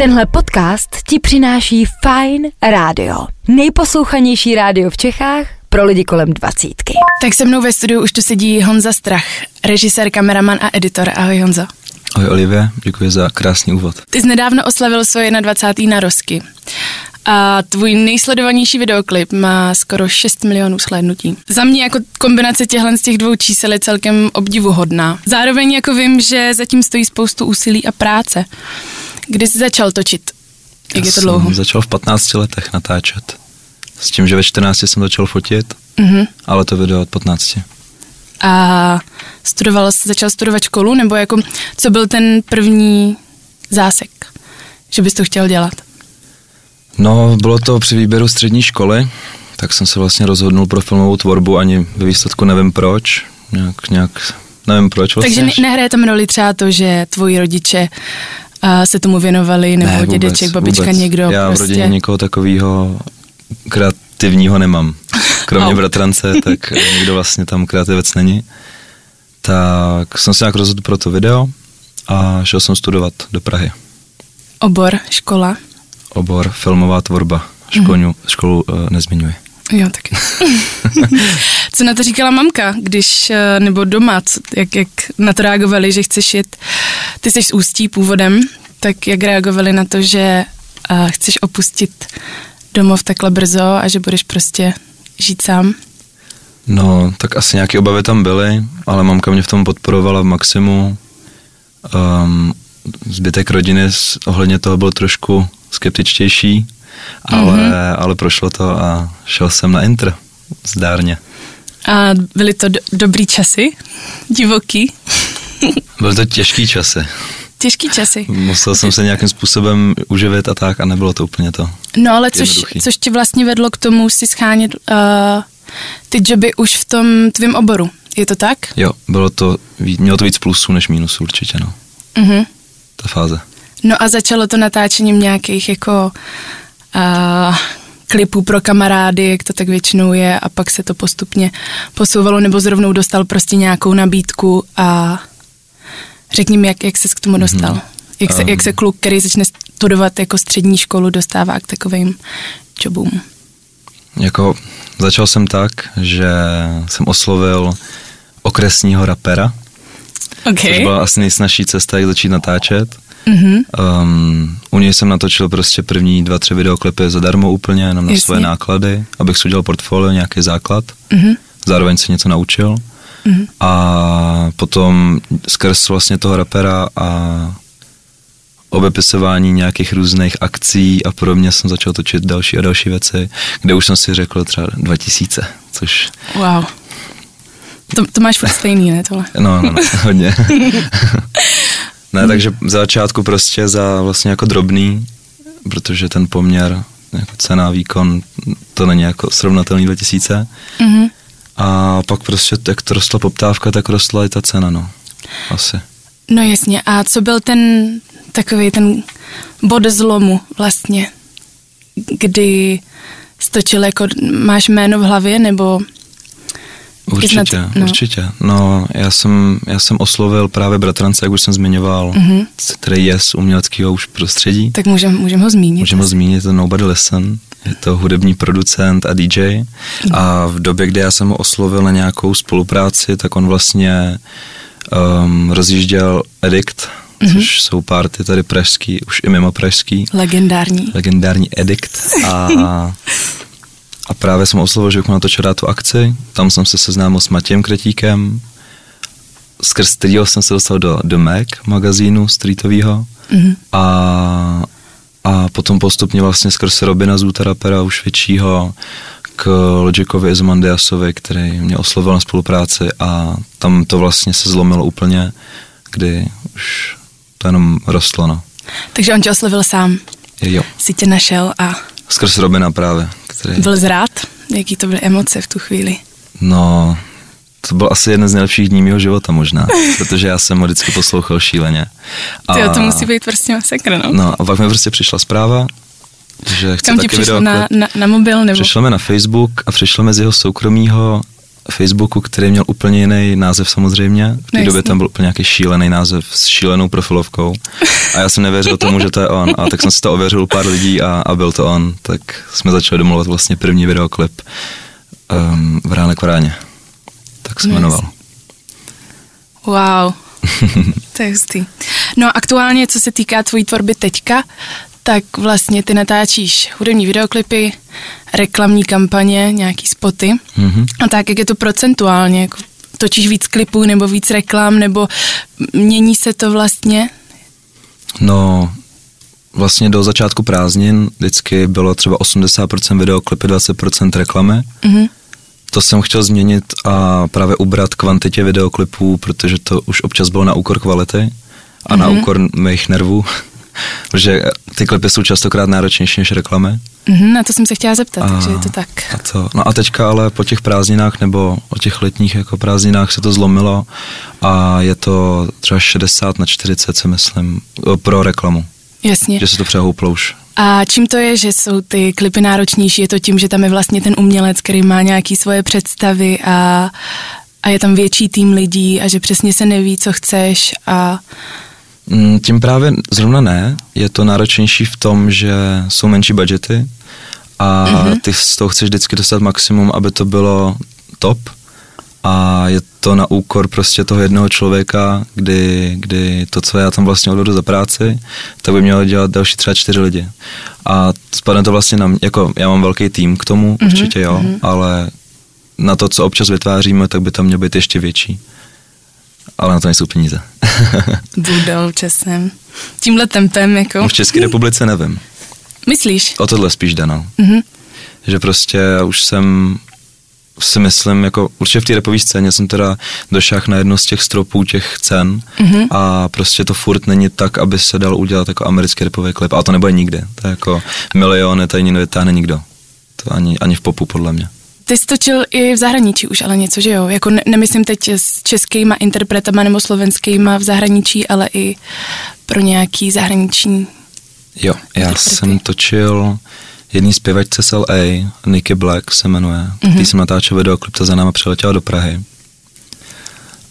Tenhle podcast ti přináší Fine Radio. Nejposlouchanější rádio v Čechách pro lidi kolem dvacítky. Tak se mnou ve studiu už tu sedí Honza Strach, režisér, kameraman a editor. Ahoj Honzo. Ahoj Olivě, děkuji za krásný úvod. Ty jsi nedávno oslavil svoje 21. narozky. A tvůj nejsledovanější videoklip má skoro 6 milionů shlédnutí. Za mě jako kombinace těchto z těch dvou čísel je celkem obdivuhodná. Zároveň jako vím, že zatím stojí spoustu úsilí a práce. Kdy jsi začal točit? Jak Já je to dlouho? jsem začal v 15 letech natáčet. S tím, že ve 14 jsem začal fotit, Mhm. ale to video od 15. A studoval jsi, začal studovat školu, nebo jako, co byl ten první zásek, že bys to chtěl dělat? No, bylo to při výběru střední školy, tak jsem se vlastně rozhodnul pro filmovou tvorbu, ani ve výsledku nevím proč, nějak, nějak nevím proč vlastně. Takže ne- nehraje tam roli třeba to, že tvoji rodiče a, se tomu věnovali, nebo Ne, vůbec, dědeček, babička, vůbec. někdo Já prostě. v rodině někoho takového kreativního nemám. Kromě bratrance, tak nikdo vlastně tam kreativec není. Tak jsem se nějak rozhodl pro to video a šel jsem studovat do Prahy. Obor, škola. Obor filmová tvorba. Školňu, Mhm. školu uh, nezmiňuji. Jo, taky. co na to říkala mamka, když, eh, nebo doma, co, jak, jak na to reagovali, že chceš jet, ty jsi z Ústí původem, tak jak reagovali na to, že uh, chceš opustit domov takhle brzo a že budeš prostě žít sám? No, tak asi nějaké obavy tam byly, ale mamka mě v tom podporovala v maximu. Um, zbytek rodiny ohledně toho byl trošku skeptičtější, ale, Mhm. mm-hmm. ale prošlo to a šel jsem na Inter. Zdárně. A byly to do, dobrý časy, divoký, Byly to těžký časy. těžký časy. Musel jsem se nějakým způsobem uživit a tak a nebylo to úplně to. No ale což, což tě vlastně vedlo k tomu si schánět uh, ty joby už v tom tvém oboru. Je to tak? Jo, bylo to, mělo to víc plusů než mínusů určitě, no, Mhm. ta fáze. No a začalo to natáčením nějakých jako uh, klipů pro kamarády, jak to tak většinou je a pak se to postupně posouvalo nebo zrovnou dostal prostě nějakou nabídku a řekni mi, jak, jak ses k tomu dostal. Mm-hmm. Jak, se, Um. jak se kluk, který začne studovat jako střední školu, dostává k takovým jobům. Jako začal jsem tak, že jsem oslovil okresního rapera, Okay. což byla asi nejsnažší cesta, jak začít natáčet. Mm-hmm. Um, u něj jsem natočil prostě první dva, tři videoklipy zadarmo úplně, jenom na Jasně. svoje náklady, abych si udělal portfolio, nějaký základ. Mm-hmm. Zároveň se něco naučil. Mhm. A potom skrz vlastně toho rapera a obepisování nějakých různých akcí a podobně jsem začal točit další a další věci, kde už jsem si řekl třeba 2000, což Wow. To, to máš furt stejný, ne tohle? No, no, no hodně. ne, takže za začátku prostě za vlastně jako drobný, protože ten poměr jako cena, výkon, to není jako srovnatelný 2000. Mhm. A pak prostě, jak to rostla poptávka, tak rostla i ta cena, no. Asi. No jasně, a co byl ten takový ten bod zlomu vlastně, kdy stočil jako, máš jméno v hlavě, nebo Určitě, no. určitě. No, já jsem, já jsem oslovil právě bratrance, jak už jsem zmiňoval, Mhm. mm-hmm. který je z uměleckého už prostředí. tak můžeme můžem ho zmínit. Můžeme ho zmínit, je to Nobody Listen, je to hudební producent a DJ a v době, kdy já jsem ho oslovil na nějakou spolupráci, tak on vlastně um, rozjížděl Edict, což jsou party tady pražský, už i mimo pražský, Legendární. legendární Edict a, a právě jsem oslovil, že bych mu natočil rád tu akci, tam jsem se seznámil s Matějem Kretíkem, skrz kterého jsem se dostal do The Mac magazínu streetového Mhm. a, a potom postupně vlastně skrz Robina Zuta rapera už většího k Logicovi Izomandiasovi, který mě oslovil na spolupráci. A tam to vlastně se zlomilo úplně, kdy už to jenom rostlo, no. Takže on tě oslovil sám, Jo, si tě našel a skrz Robina právě, který, byl zrád? Jaký to byly emoce v tu chvíli? no, to byl asi jeden z nejlepších dní mého života možná, protože já jsem ho vždycky poslouchal šíleně. A, Ty to musí být prostě masakr, no. No a pak mi prostě přišla zpráva, že chce Kam ti taky přišlo na, na, na mobil nebo? Přišlo mi na Facebook a přišlo mi z jeho soukromého Facebooku, který měl úplně jiný název samozřejmě. V té No, době tam byl úplně nějaký šílený název s šílenou profilovkou. A já jsem nevěřil tomu, že to je on. A tak jsem si to ověřil pár lidí a, a byl to on. Tak jsme začali domluvat vlastně první videoklip um, v Ráne Koráně. Tak se Nice. jmenoval. Wow, to je hustý. No a aktuálně, co se týká tvojí tvorby teďka, tak vlastně ty natáčíš hudební videoklipy, reklamní kampaně, nějaký spoty. Mhm. A tak, jak je to procentuálně? Jako točíš víc klipů nebo víc reklam, nebo mění se to vlastně? No, vlastně do začátku prázdnin vždycky bylo třeba 80% videoklipy, 20% reklamy. Mhm. To jsem chtěl změnit a právě ubrat kvantitě videoklipů, protože to už občas bylo na úkor kvality a na Mhm. úkor mých nervů, protože ty klipy jsou častokrát náročnější než reklamy. Mhm, na to jsem se chtěla zeptat, A- takže je to tak. A to, no a teďka ale po těch prázdninách nebo o těch letních jako prázdninách se to zlomilo a je to třeba 60 na 40 si myslím pro reklamu, Jasně. že se to přehouplo už. A čím to je, že jsou ty klipy náročnější? Je to tím, že tam je vlastně ten umělec, který má nějaký svoje představy a, a je tam větší tým lidí a že přesně se neví, co chceš a Tím právě zrovna ne, je to náročnější v tom, že jsou menší budgety a Mhm. ty z toho chceš vždycky dostat maximum, aby to bylo top a je to na úkor prostě toho jednoho člověka, kdy, kdy to, co já tam vlastně odvedu za práci, tak by mělo dělat další třeba čtyři lidi. A spadne to vlastně na mě, jako já mám velký tým k tomu, Mhm, určitě jo, ale na to, co občas vytváříme, tak by tam měl být ještě větší. Ale na to nejsou peníze. budou časem. Tímhle tempem, jako. No v České republice nevím. Myslíš? O tohle spíš jde, no. Mhm. Že prostě já už jsem si myslím, jako určitě v té repové scéně jsem teda došáhl na jedno z těch stropů těch cen Mhm. a prostě to furt není tak, aby se dal udělat jako americký repový klip. A to nebude nikdy. To je jako miliony, tady nevytáhne nikdo. To ani, ani v popu, podle mě. Ty jsi točil i v zahraničí už ale něco, že jo? Jako ne, nemyslím teď s českýma interpretama nebo slovenskýma v zahraničí, ale i pro nějaký zahraniční. Jo, já Interprety. jsem točil jedný zpěvačce z LA, Nicky Black se jmenuje. Mhm. Mm-hmm. Tý jsem natáčel videoklip, ta za náma přiletěla do Prahy.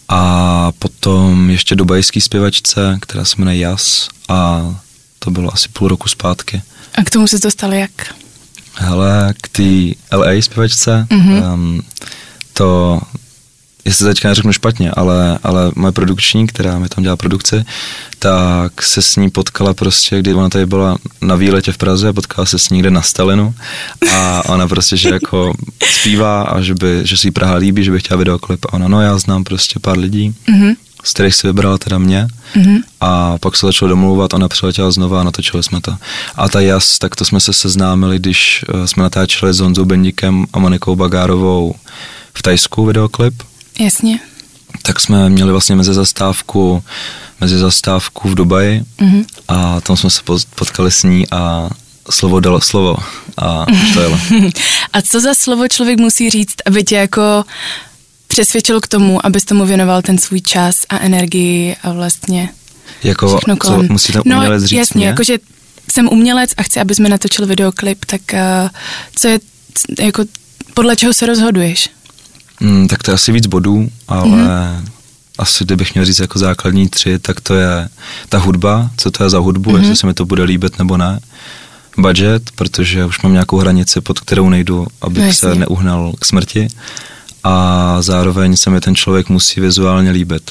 A potom ještě dubajský zpěvačce, která se jmenuje Jas a to bylo asi půl roku zpátky. A k tomu se dostal jak? Hele, k té LA zpěvačce, Mhm. mm-hmm. um, to, jestli teďka neřeknu špatně, ale, ale moje produkční, která mi tam dělá produkci, tak se s ní potkala prostě, kdy ona tady byla na výletě v Praze, potkala se s ní někde na Stalinu a ona prostě, že jako zpívá a že, by, že si Praha líbí, že by chtěla videoklip a ona, no já znám prostě pár lidí, Mhm. Z kterých si vybrala teda mě Mhm. a pak se začalo domlouvat, ona přiletěla znova a natočili jsme to. A ta Jas, tak to jsme se seznámili, když uh, jsme natáčeli s Honzou Bendikem a Monikou Bagárovou v Tajsku videoklip, Jasně. tak jsme měli vlastně mezi zastávku, mezi zastávku v Dubaji Mhm. a tam jsme se potkali s ní a slovo dalo slovo a už to jelo. A co za slovo člověk musí říct, aby tě jako přesvědčil k tomu, abys tomu věnoval ten svůj čas a energii a vlastně Jako, všechno co kolem. musí ten no, umělec říct jasně, jakože jsem umělec a chci, aby jsme natočili videoklip, tak uh, co je, jako podle čeho se rozhoduješ? Mm, tak to je asi víc bodů, ale mm-hmm. asi kdybych měl říct jako základní tři, tak to je ta hudba, co to je za hudbu, mm-hmm. jestli se mi to bude líbit nebo ne. Budget, protože už mám nějakou hranici, pod kterou nejdu, abych No, no, se neuhnal k smrti. A zároveň se mi ten člověk musí vizuálně líbit.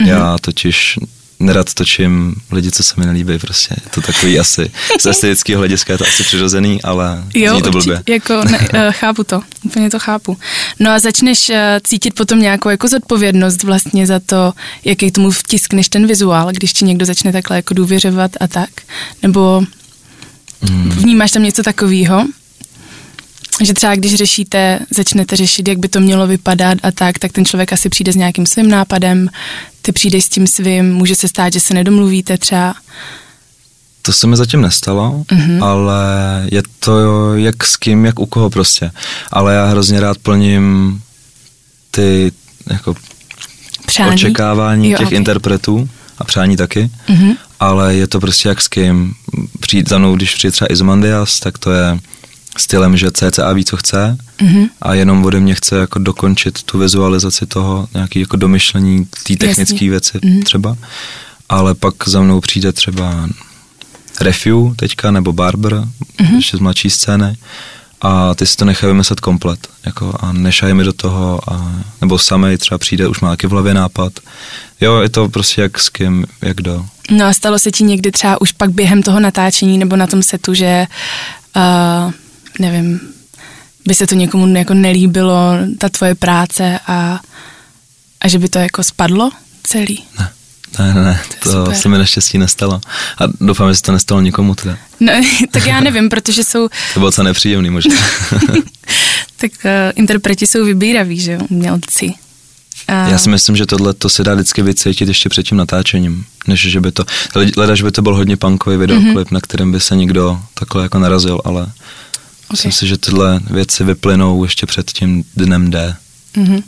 Mm-hmm. Já totiž nerad točím lidi, co se mi nelíbí, prostě. Je to takový asi, z estetického hlediska je to asi přirozený, ale zní to blbě. určitě, jako ne, uh, chápu to, úplně to chápu. No a začneš uh, cítit potom nějakou jako zodpovědnost vlastně za to, jaký tomu vtiskneš ten vizuál, když ti někdo začne takhle jako důvěřovat a tak, nebo Mm. vnímáš tam něco takového? Že třeba když řešíte, začnete řešit, jak by to mělo vypadat a tak, tak ten člověk asi přijde s nějakým svým nápadem, ty přijdeš s tím svým, může se stát, že se nedomluvíte třeba. To se mi zatím nestalo, Mhm. mm-hmm. ale je to jak s kým, jak u koho prostě. Ale já hrozně rád plním ty jako Přání. očekávání Jo, těch ok. interpretů a přání taky, Mhm. ale je to prostě jak s kým. Přijít za mnou, když přijde třeba Izomandias, tak to je stylem, že CCA ví, co chce mm-hmm. a jenom ode mě chce jako dokončit tu vizualizaci toho, nějaký jako domyšlení té technické věci mm-hmm. třeba. Ale pak za mnou přijde třeba Refu teďka, nebo Barber, mm-hmm. ještě z mladší scény a ty si to nechají vymyslet komplet jako a nešají mi do toho a, nebo samej třeba přijde, už má taky v hlavě nápad. Jo, je to prostě jak s kým, jak do. No a stalo se ti někdy třeba už pak během toho natáčení nebo na tom setu, že uh, nevím, by se to někomu jako nelíbilo, ta tvoje práce a, a že by to jako spadlo celý? Ne. Ne, ne, ne, to, to se mi naštěstí nestalo. A doufám, že se to nestalo nikomu teda. No, tak já nevím, protože jsou... To bylo co nepříjemný možná. tak uh, interpreti jsou vybíraví, že umělci. Uh... Já si myslím, že tohle to se dá vždycky vycítit ještě před tím natáčením, než že by to, leda, že by to byl hodně punkový videoklip, mm-hmm. na kterém by se někdo takhle jako narazil, ale okay. myslím si, že tyhle věci vyplynou ještě před tím dnem D. Mm-hmm.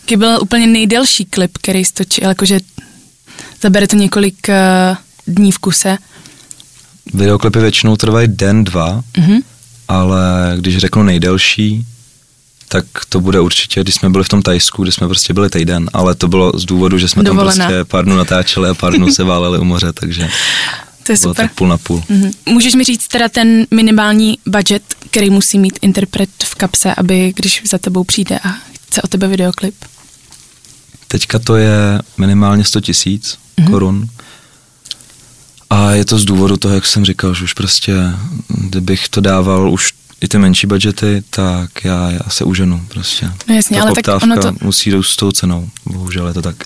Jaký byl úplně nejdelší klip, který stočil, jakože zabere to několik uh, dní v kuse? Videoklipy většinou trvají den, dva, mm-hmm. ale když řeknu nejdelší, tak to bude určitě, když jsme byli v tom Tajsku, kde jsme prostě byli týden, ale to bylo z důvodu, že jsme Dovolená. tam prostě pár dnů natáčeli a pár dnů se váleli u moře, takže to je bylo super. tak půl na půl. Mm-hmm. Můžeš mi říct teda ten minimální budget, který musí mít interpret v kapse, aby když za tebou přijde a chce o tebe videoklip? Teďka to je minimálně 100 tisíc mm-hmm. korun. A je to z důvodu toho, jak jsem říkal, že už prostě, kdybych to dával už i ty menší budgety, tak já, já se uženu prostě. No jasně, Ta ale tak ono to... musí jít s tou cenou, bohužel je to tak.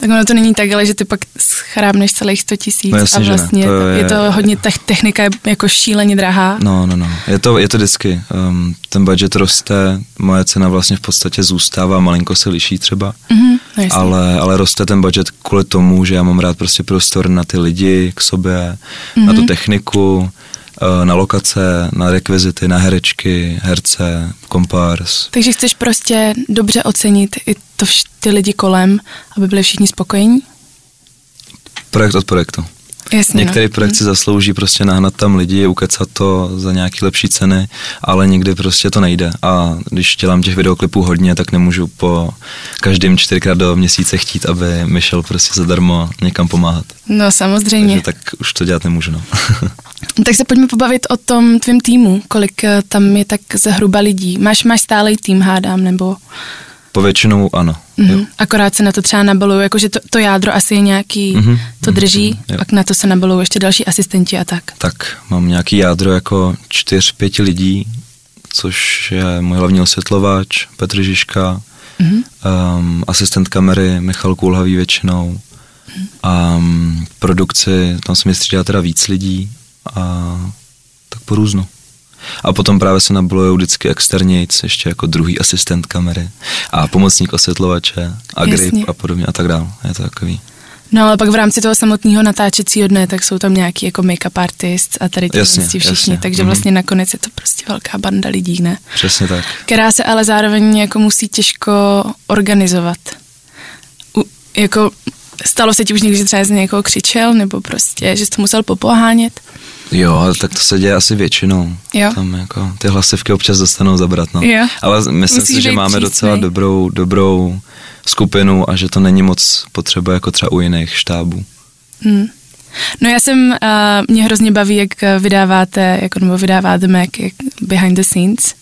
Tak ono to není tak, ale že ty pak schrábneš celých 100 tisíc no a vlastně to je, je to hodně, ta technika je jako šíleně drahá. No, no, no, je to, je to vždycky, um, ten budget roste, moje cena vlastně v podstatě zůstává, malinko se liší třeba, mm-hmm, no ale, ale roste ten budget kvůli tomu, že já mám rád prostě prostor na ty lidi k sobě, mm-hmm. na tu mhm. techniku, na lokace, na rekvizity, na herečky, herce, kompárs. Takže chceš prostě dobře ocenit i to vš- ty lidi kolem, aby byli všichni spokojení? Projekt od projektu. Jasně, Některý no. projekt si zaslouží prostě nahnat tam lidi, ukecat to za nějaký lepší ceny, ale někdy prostě to nejde. A když dělám těch videoklipů hodně, tak nemůžu po každým čtyřikrát do měsíce chtít, aby mi šel prostě zadarmo někam pomáhat. No samozřejmě. Takže tak už to dělat nemůžu, no. tak se pojďme pobavit o tom tvém týmu. Kolik eh, tam je tak zhruba lidí? Máš, máš stálej tým, hádám, nebo... Povětšinou ano. Mm-hmm. Akorát se na to třeba nabalují, jakože to, to jádro asi je nějaký, mm-hmm. to drží, mm-hmm. pak na to se nabalují ještě další asistenti a tak. Tak, mám nějaký jádro jako čtyř, pěti lidí, což je můj hlavní osvětlovač, Petr Žižka, mm-hmm. um, asistent kamery Michal Kulhavý většinou, mm-hmm. a um, produkci, tam se mi střídá teda víc lidí a tak po různu. A potom právě se nabalují vždycky externějc, ještě jako druhý asistent kamery a pomocník osvětlovače a grip a podobně a tak dále. Je to takový. No ale pak v rámci toho samotného natáčecího dne, tak jsou tam nějaký jako make-up artist a tady ti všichni, jasně. takže mm-hmm. vlastně nakonec je to prostě velká banda lidí, ne? Přesně tak. Která se ale zároveň jako musí těžko organizovat. U, jako stalo se ti už někdy, že třeba z někoho křičel, nebo prostě, že jsi to musel popohánět? Jo, ale tak to se děje asi většinou. Jo. Tam jako ty hlasivky občas dostanou zabrat, no. Jo. Ale myslím Musíš si, že máme přísnej. docela dobrou, dobrou skupinu a že to není moc potřeba jako třeba u jiných štábů. Hmm. No já jsem, uh, mě hrozně baví, jak vydáváte, jako nebo vydáváte Mac jak behind the scenes.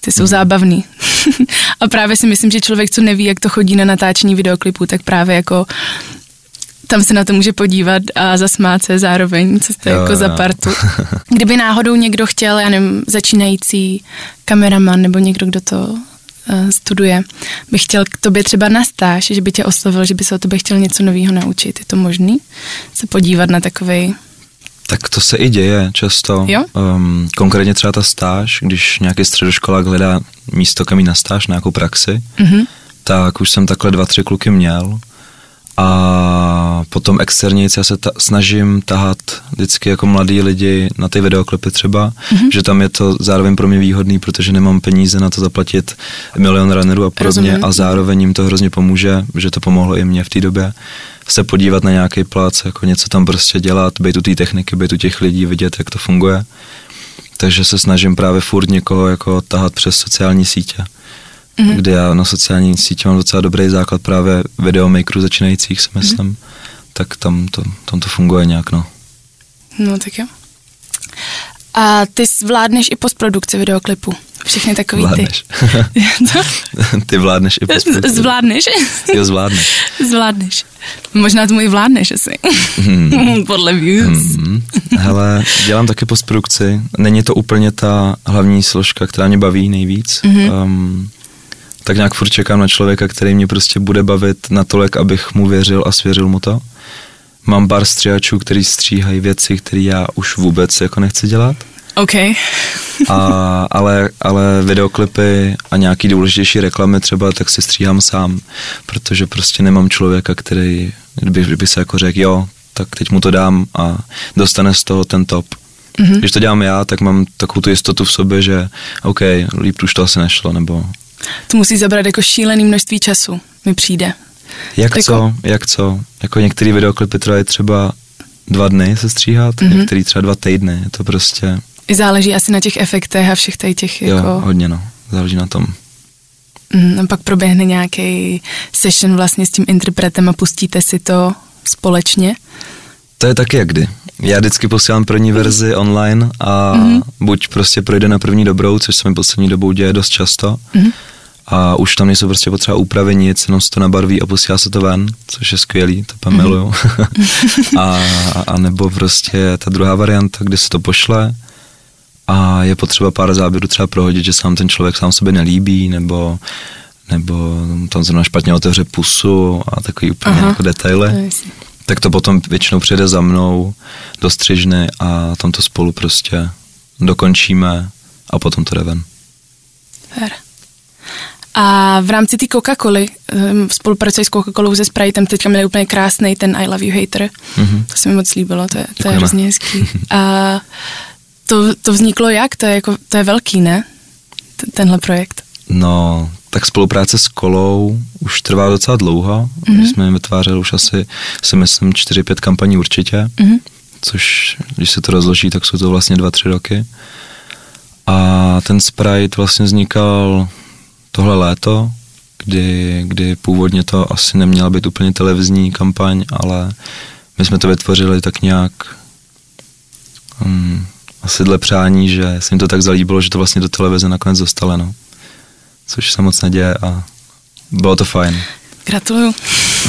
Ty jsou hmm. zábavný. a právě si myslím, že člověk, co neví, jak to chodí na natáčení videoklipů, tak právě jako tam se na to může podívat a zasmát se zároveň, co jste jo, jako jo. za partu. Kdyby náhodou někdo chtěl, já nevím, začínající kameraman nebo někdo, kdo to uh, studuje, by chtěl k tobě třeba na stáž, že by tě oslovil, že by se o tebe chtěl něco nového naučit. Je to možný? Se podívat na takový tak to se i děje často. Jo? Um, konkrétně třeba ta stáž, když nějaký středoškolák hledá místo, kam jít na stáž, nějakou praxi, mm-hmm. tak už jsem takhle dva, tři kluky měl a potom externě já se ta, snažím tahat vždycky jako mladí lidi na ty videoklipy třeba, mm-hmm. že tam je to zároveň pro mě výhodný, protože nemám peníze na to zaplatit milion runnerů a podobně Rozumím. a zároveň jim to hrozně pomůže, že to pomohlo i mě v té době se podívat na nějaký plac, jako něco tam prostě dělat, být u té techniky, být u těch lidí, vidět, jak to funguje. takže se snažím právě furt někoho jako tahat přes sociální sítě. Mm-hmm. Kde já na sociální sítě mám docela dobrý základ právě videomakerů začínajících, si myslím. Mm-hmm. Tak tam to, tam to funguje nějak, no. No tak jo. A ty zvládneš i postprodukci videoklipu? Všechny takový Vládneš. ty. ty vládneš i postprodukci. Zvládneš? Jo, zvládneš. Zvládneš. Možná tomu i vládneš asi. Hmm. Podle views. Hmm. Hele, dělám taky postprodukci. Není to úplně ta hlavní složka, která mě baví nejvíc. Mm-hmm. Um, tak nějak furt čekám na člověka, který mě prostě bude bavit natolik, abych mu věřil a svěřil mu to. Mám pár stříhačů, který stříhají věci, které já už vůbec jako nechci dělat. OK. a, ale, ale videoklipy a nějaký důležitější reklamy třeba, tak si stříhám sám, protože prostě nemám člověka, který by, by se jako řekl, jo, tak teď mu to dám a dostane z toho ten top. Mm-hmm. Když to dělám já, tak mám takovou tu jistotu v sobě, že OK, líp už to asi nešlo, nebo... To musí zabrat jako šílený množství času, mi přijde. Jak jako... co, jak co. Jako některé videoklipy trvají třeba dva dny se stříhat, mm-hmm. některý třeba dva týdny, je to prostě... I záleží asi na těch efektech a všech tady těch jo, jako... hodně no, záleží na tom. Mm, a pak proběhne nějaký session vlastně s tím interpretem a pustíte si to společně? To je taky jak kdy. Já vždycky posílám první verzi online a mm-hmm. buď prostě projde na první dobrou, což se mi poslední dobou děje dost často, mm-hmm a už tam nejsou prostě potřeba úpravy nic, jenom se to nabarví a posílá se to ven, což je skvělý, to pan miluju. a, a nebo prostě ta druhá varianta, kdy se to pošle a je potřeba pár záběrů třeba prohodit, že sám ten člověk sám sobě nelíbí, nebo nebo tam zrovna špatně otevře pusu a takový úplně Aha, jako detaily. Tak to potom většinou přijde za mnou do střižny a tam to spolu prostě dokončíme a potom to jde ven. Fair. A v rámci té Coca-Coly, um, spolupracuji s Coca-Colou se Spritem, teďka měli úplně krásný ten I Love You Hater. Mm-hmm. To se mi moc líbilo, to je, to je hrozně hezký. A to, to vzniklo jak? To je, jako, to je velký, ne? T- tenhle projekt. No, tak spolupráce s Kolou už trvá docela dlouho. Mm-hmm. My jsme vytvářeli už asi, si myslím, 4-5 kampaní určitě. Mm-hmm. Což, když se to rozloží, tak jsou to vlastně 2-3 roky. A ten Sprite vlastně vznikal tohle léto, kdy, kdy původně to asi neměla být úplně televizní kampaň, ale my jsme to vytvořili tak nějak um, asi dle přání, že se jim to tak zalíbilo, že to vlastně do televize nakonec dostalo, no. Což se moc neděje a bylo to fajn. Gratuluju.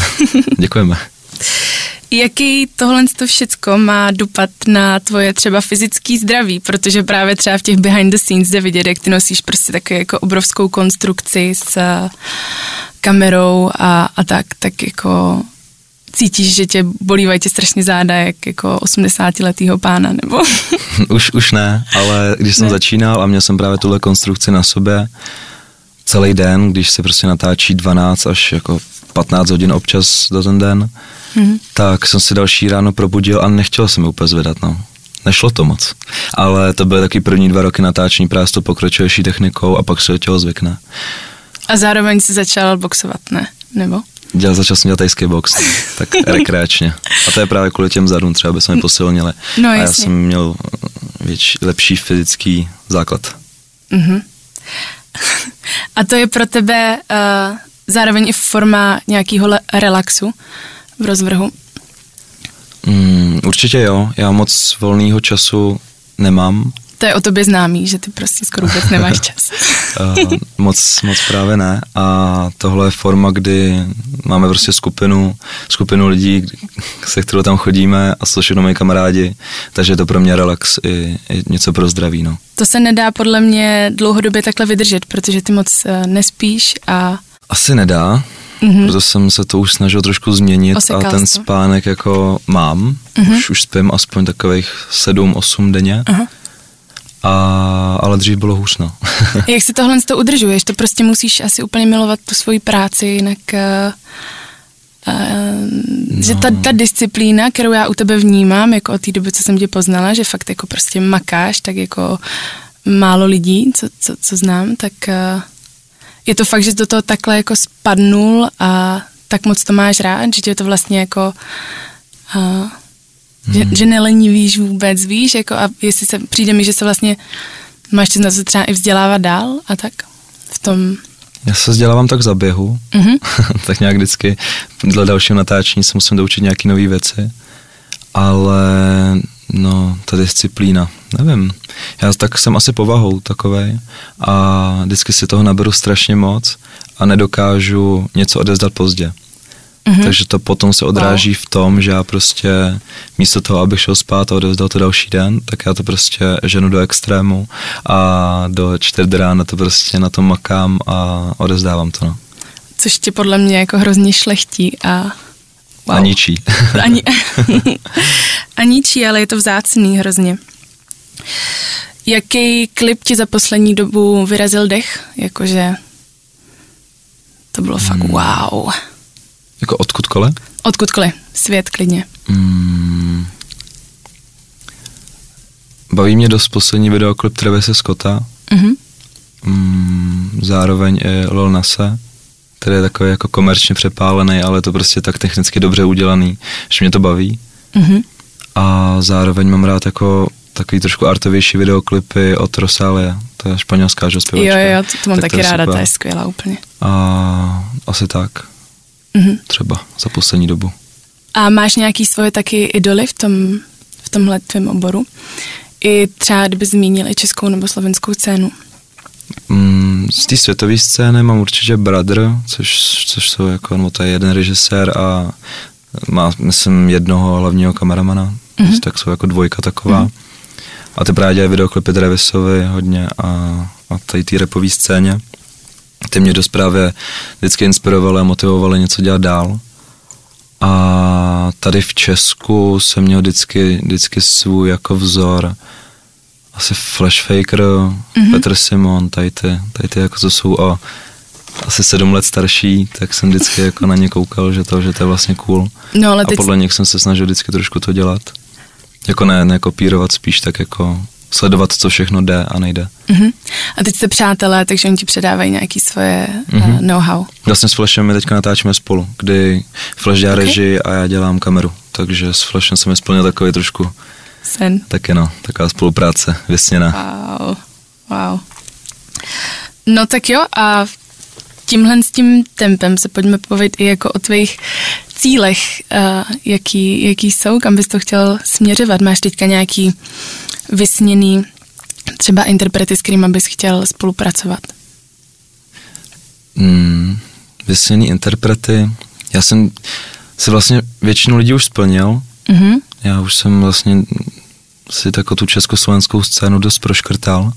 Děkujeme. Jaký tohle to všecko má dopad na tvoje třeba fyzický zdraví, protože právě třeba v těch behind the scenes jde vidět, jak ty nosíš prostě taky jako obrovskou konstrukci s eh, kamerou a, a tak, tak jako cítíš, že tě bolívají tě strašně záda, jak jako 80-letýho pána, nebo? už, už ne, ale když jsem ne. začínal a měl jsem právě tuhle konstrukci na sobě celý den, když se prostě natáčí 12 až jako 15 hodin občas do ten den, mm-hmm. tak jsem si další ráno probudil a nechtěl jsem úplně zvedat, no. Nešlo to moc. Ale to byly taky první dva roky natáčení právě s tou pokročilejší technikou a pak se do tělo zvykne. A zároveň si začal boxovat, ne? Nebo? Dělal, začal jsem dělat tajský box, tak rekreačně. A to je právě kvůli těm zadům, třeba by jsme mi posilnili. No, a já jsem měl větší, lepší fyzický základ. Mm-hmm. A to je pro tebe uh, zároveň i forma nějakého relaxu v rozvrhu? Mm, určitě jo, já moc volného času nemám. To je o tobě známý, že ty prostě skoro vůbec nemáš čas. Uh, moc, moc právě ne a tohle je forma, kdy máme prostě skupinu, skupinu lidí, se kterou tam chodíme a jsou všechno moji kamarádi, takže je to pro mě relax i, i něco pro zdraví. No. To se nedá podle mě dlouhodobě takhle vydržet, protože ty moc uh, nespíš a asi nedá, mm-hmm. proto jsem se to už snažil trošku změnit Osekal a ten spánek jako mám, mm-hmm. už, už spím aspoň takových 7-8 denně. Uh-huh. A, ale dřív bylo hůř, no. Jak si tohle to udržuješ? To prostě musíš asi úplně milovat tu svoji práci, jinak... Uh, no. Že ta, ta disciplína, kterou já u tebe vnímám, jako od té doby, co jsem tě poznala, že fakt jako prostě makáš, tak jako málo lidí, co, co, co znám, tak... Uh, je to fakt, že jsi do toho takhle jako spadnul a tak moc to máš rád, že tě to vlastně jako... Že, že nelenivíš vůbec, víš, jako a jestli se, přijde mi, že se vlastně máš na to třeba i vzdělávat dál a tak v tom. Já se vzdělávám tak za běhu, Mhm. tak nějak vždycky dle dalšího natáčení se musím doučit nějaké nové věci, ale no, ta disciplína, nevím. Já tak jsem asi povahou takovej a vždycky si toho naberu strašně moc a nedokážu něco odezdat pozdě. Mhm. Takže to potom se odráží v tom, že já prostě místo toho, abych šel spát a odezdal to další den, tak já to prostě ženu do extrému a do čtvrt rána to prostě na tom makám a odezdávám to. No. Což tě podle mě jako hrozně šlechtí a Wow. A ničí. Ani, a ničí, ale je to vzácný hrozně. Jaký klip ti za poslední dobu vyrazil dech? Jakože to bylo fakt Hmm. wow. Jako odkudkoliv? Odkudkoliv, svět klidně. Mm. Baví mě dost poslední videoklip Travise Scotta, Mhm. mm, zároveň i Lil Nase, který je takový jako komerčně přepálený, ale je to prostě tak technicky dobře udělaný, že mě to baví. Mhm. A zároveň mám rád jako takový trošku artovější videoklipy od Rosalia, to je španělská že, Jo, zpěvačka. jo, to, to mám Tak taky je ráda, ta je skvělá úplně. A asi tak, Mhm. třeba za poslední dobu. A máš nějaký svoje taky idoly v, tom, v tomhle tvém oboru? I třeba, kdyby zmínil i českou nebo slovenskou scénu. Mm, z té světové scény mám určitě Brother, což, což jsou jako, no to je jeden režisér a má, myslím, jednoho hlavního kameramana, mm-hmm. tak jsou jako dvojka taková. Mm-hmm. A ty právě dělají videoklipy Travisovi hodně a, a tady té repové scéně. Ty mě dost právě vždycky inspirovaly a motivovaly něco dělat dál. A tady v Česku jsem měl vždycky, vždycky svůj jako vzor. Asi Flashfaker, mm-hmm. Petr Simon, tady ty, tady ty jako to jsou o asi sedm let starší, tak jsem vždycky jako na ně koukal, že to, že to je vlastně cool. No, ale A podle nich jsem se snažil vždycky trošku to dělat. Jako ne, ne kopírovat, spíš tak jako sledovat, co všechno jde a nejde. uh-huh. a teď jste přátelé, takže oni ti předávají nějaký svoje Mhm. uh, know-how. Vlastně s Flashem my teďka natáčíme spolu, kdy Flash dělá Ok. okay. režii a já dělám kameru. Takže s Flashem jsem splnil takový trošku, Sen. taky no, taková spolupráce vysněná. Wow, wow. No tak jo a tímhle s tím tempem se pojďme povědět i jako o tvých cílech, uh, jaký, jaký jsou, kam bys to chtěl směřovat. Máš teďka nějaký vysněný třeba interprety, s kterými bys chtěl spolupracovat? Mm, vysněný interprety. Já jsem si vlastně většinu lidí už splnil. Mhm. Já už jsem vlastně si tako tu československou scénu dost proškrtal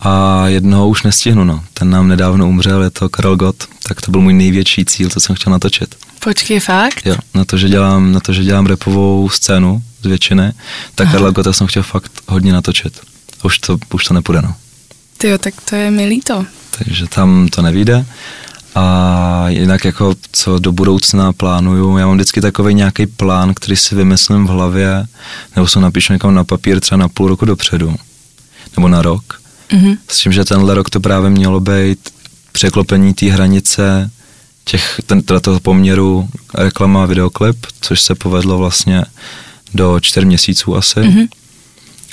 a jednoho už nestihnu, no. Ten nám nedávno umřel, je to Karel Gott, tak to byl můj největší cíl, co jsem chtěl natočit. Počkej, fakt? Jo, na to, že dělám, na to, že dělám repovou scénu z většiny, tak Aha. Karla Gotta jsem chtěl fakt hodně natočit. Už to, už to nepůjde, no. Ty jo, tak to je mi líto. takže tam to nevíde. A jinak jako co do budoucna plánuju, já mám vždycky takový nějaký plán, který si vymyslím v hlavě, nebo se napíšu někam na papír třeba na půl roku dopředu, nebo na rok. Mhm. S tím, že tenhle rok to právě mělo být překlopení té hranice těch, ten, teda toho poměru reklama a videoklip, což se povedlo vlastně do čtyř měsíců asi. Mhm.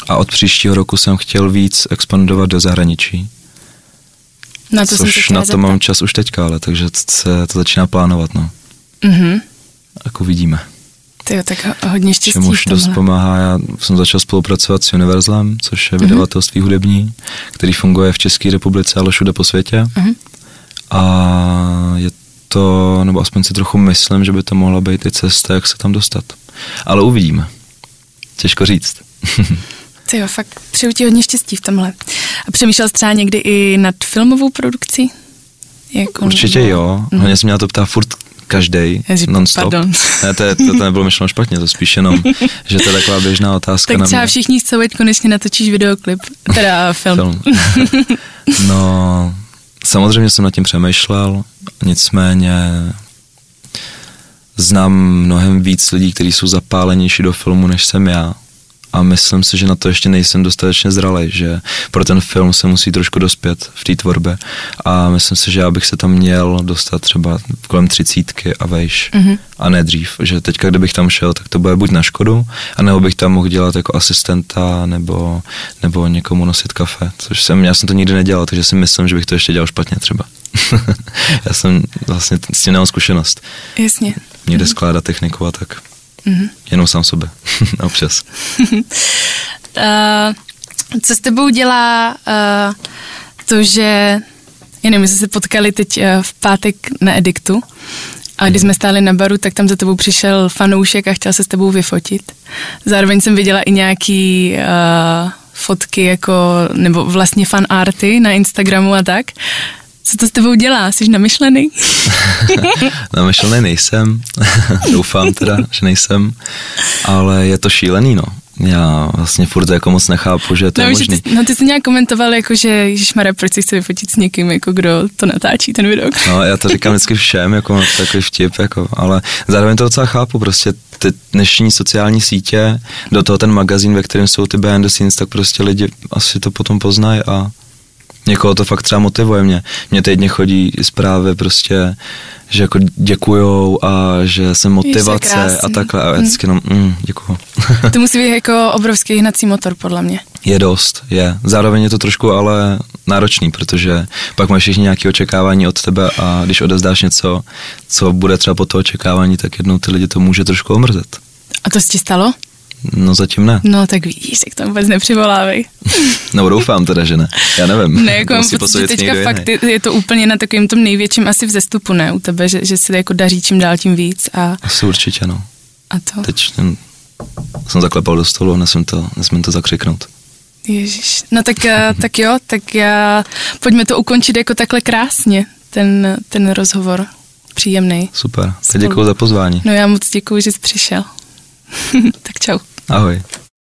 A od příštího roku jsem chtěl víc expandovat do zahraničí. Na to což na to zeptat. mám čas už teďka, ale takže se to začíná plánovat, no. Mhm. Tak uvidíme. Ty jo, tak ho- hodně štěstí Čemuž dost pomáhá, já jsem začal spolupracovat s Universlem, což je vydavatelství hudební, který funguje v České republice, ale všude po světě. Mhm. A je to, nebo aspoň si trochu myslím, že by to mohla být i cesta, jak se tam dostat. Ale uvidíme. Těžko říct. Ty jo, fakt přeju ti hodně štěstí v tomhle. A přemýšlel jsi třeba někdy i nad filmovou produkcí? Jako, Určitě nebo- jo, Mhm. hlavně se mě na to ptá furt každý, non-stop. pardon. Ne, to, je, to, to nebylo myšleno špatně, to spíš jenom, že to je taková běžná otázka Tak na třeba mě. všichni chcou, ať konečně natočíš videoklip, teda film. Film. No, samozřejmě jsem nad tím přemýšlel, nicméně znám mnohem víc lidí, kteří jsou zapálenější do filmu, než jsem já. A myslím si, že na to ještě nejsem dostatečně zralý, že pro ten film se musí trošku dospět v té tvorbě a myslím si, že já bych se tam měl dostat třeba kolem třicítky a vejš mm-hmm. a ne dřív, že teďka kdybych tam šel, tak to bude buď na škodu, a nebo bych tam mohl dělat jako asistenta nebo, nebo někomu nosit kafe, což jsem, já jsem to nikdy nedělal, takže si myslím, že bych to ještě dělal špatně třeba. já jsem vlastně s tím nemám zkušenost. Jasně. Někde mm-hmm. skládat techniku a tak. Mm-hmm. Jenom sám sobě. Občas. uh, co s tebou dělá uh, to, že já nevím, jsme se potkali teď uh, v pátek na Ediktu a když jsme stáli na baru, tak tam za tebou přišel fanoušek a chtěl se s tebou vyfotit. Zároveň jsem viděla i nějaký uh, fotky jako, nebo vlastně fanarty na Instagramu a tak. Co to s tebou dělá? Jsi namyšlený? namyšlený nejsem. Doufám teda, že nejsem. Ale je to šílený, no. Já vlastně furt jako moc nechápu, že to no, je možný. Ty, no ty jsi nějak komentoval, jako, že Ježišmarja, proč si chce vyfotit s někým, jako kdo to natáčí, ten video. No já to říkám vždycky všem, jako takový vtip, jako, ale zároveň to docela chápu, prostě ty dnešní sociální sítě, do toho ten magazín, ve kterém jsou ty behind the scenes, tak prostě lidi asi to potom poznají a někoho to fakt třeba motivuje mě. Mně teď chodí zprávy prostě, že jako děkujou a že jsem motivace a takhle a já vždycky jenom mm, děkuju. to musí být jako obrovský hnací motor podle mě. Je dost, je. Zároveň je to trošku ale náročný, protože pak máš všichni nějaké očekávání od tebe a když odezdáš něco, co bude třeba po to očekávání, tak jednou ty lidi to může trošku omrzet. A to se ti stalo? No zatím ne. No tak vidíš, tak to vůbec nepřivolávej. no doufám teda, že ne. Já nevím. Ne, jako mám pocit, že teďka fakt je, je to úplně na takovým tom největším asi vzestupu, ne, u tebe, že, že se jako daří čím dál tím víc. A... Asi určitě, no. A to? Teď ten, jsem zaklepal do stolu a nesmím to, nesmím to zakřiknout. Ježíš. No tak, eh, tak jo, tak já, pojďme to ukončit jako takhle krásně, ten, ten rozhovor. Příjemný. Super, tak děkuji za pozvání. No já moc děkuji, že jsi přišel. tak čau. Ahoj.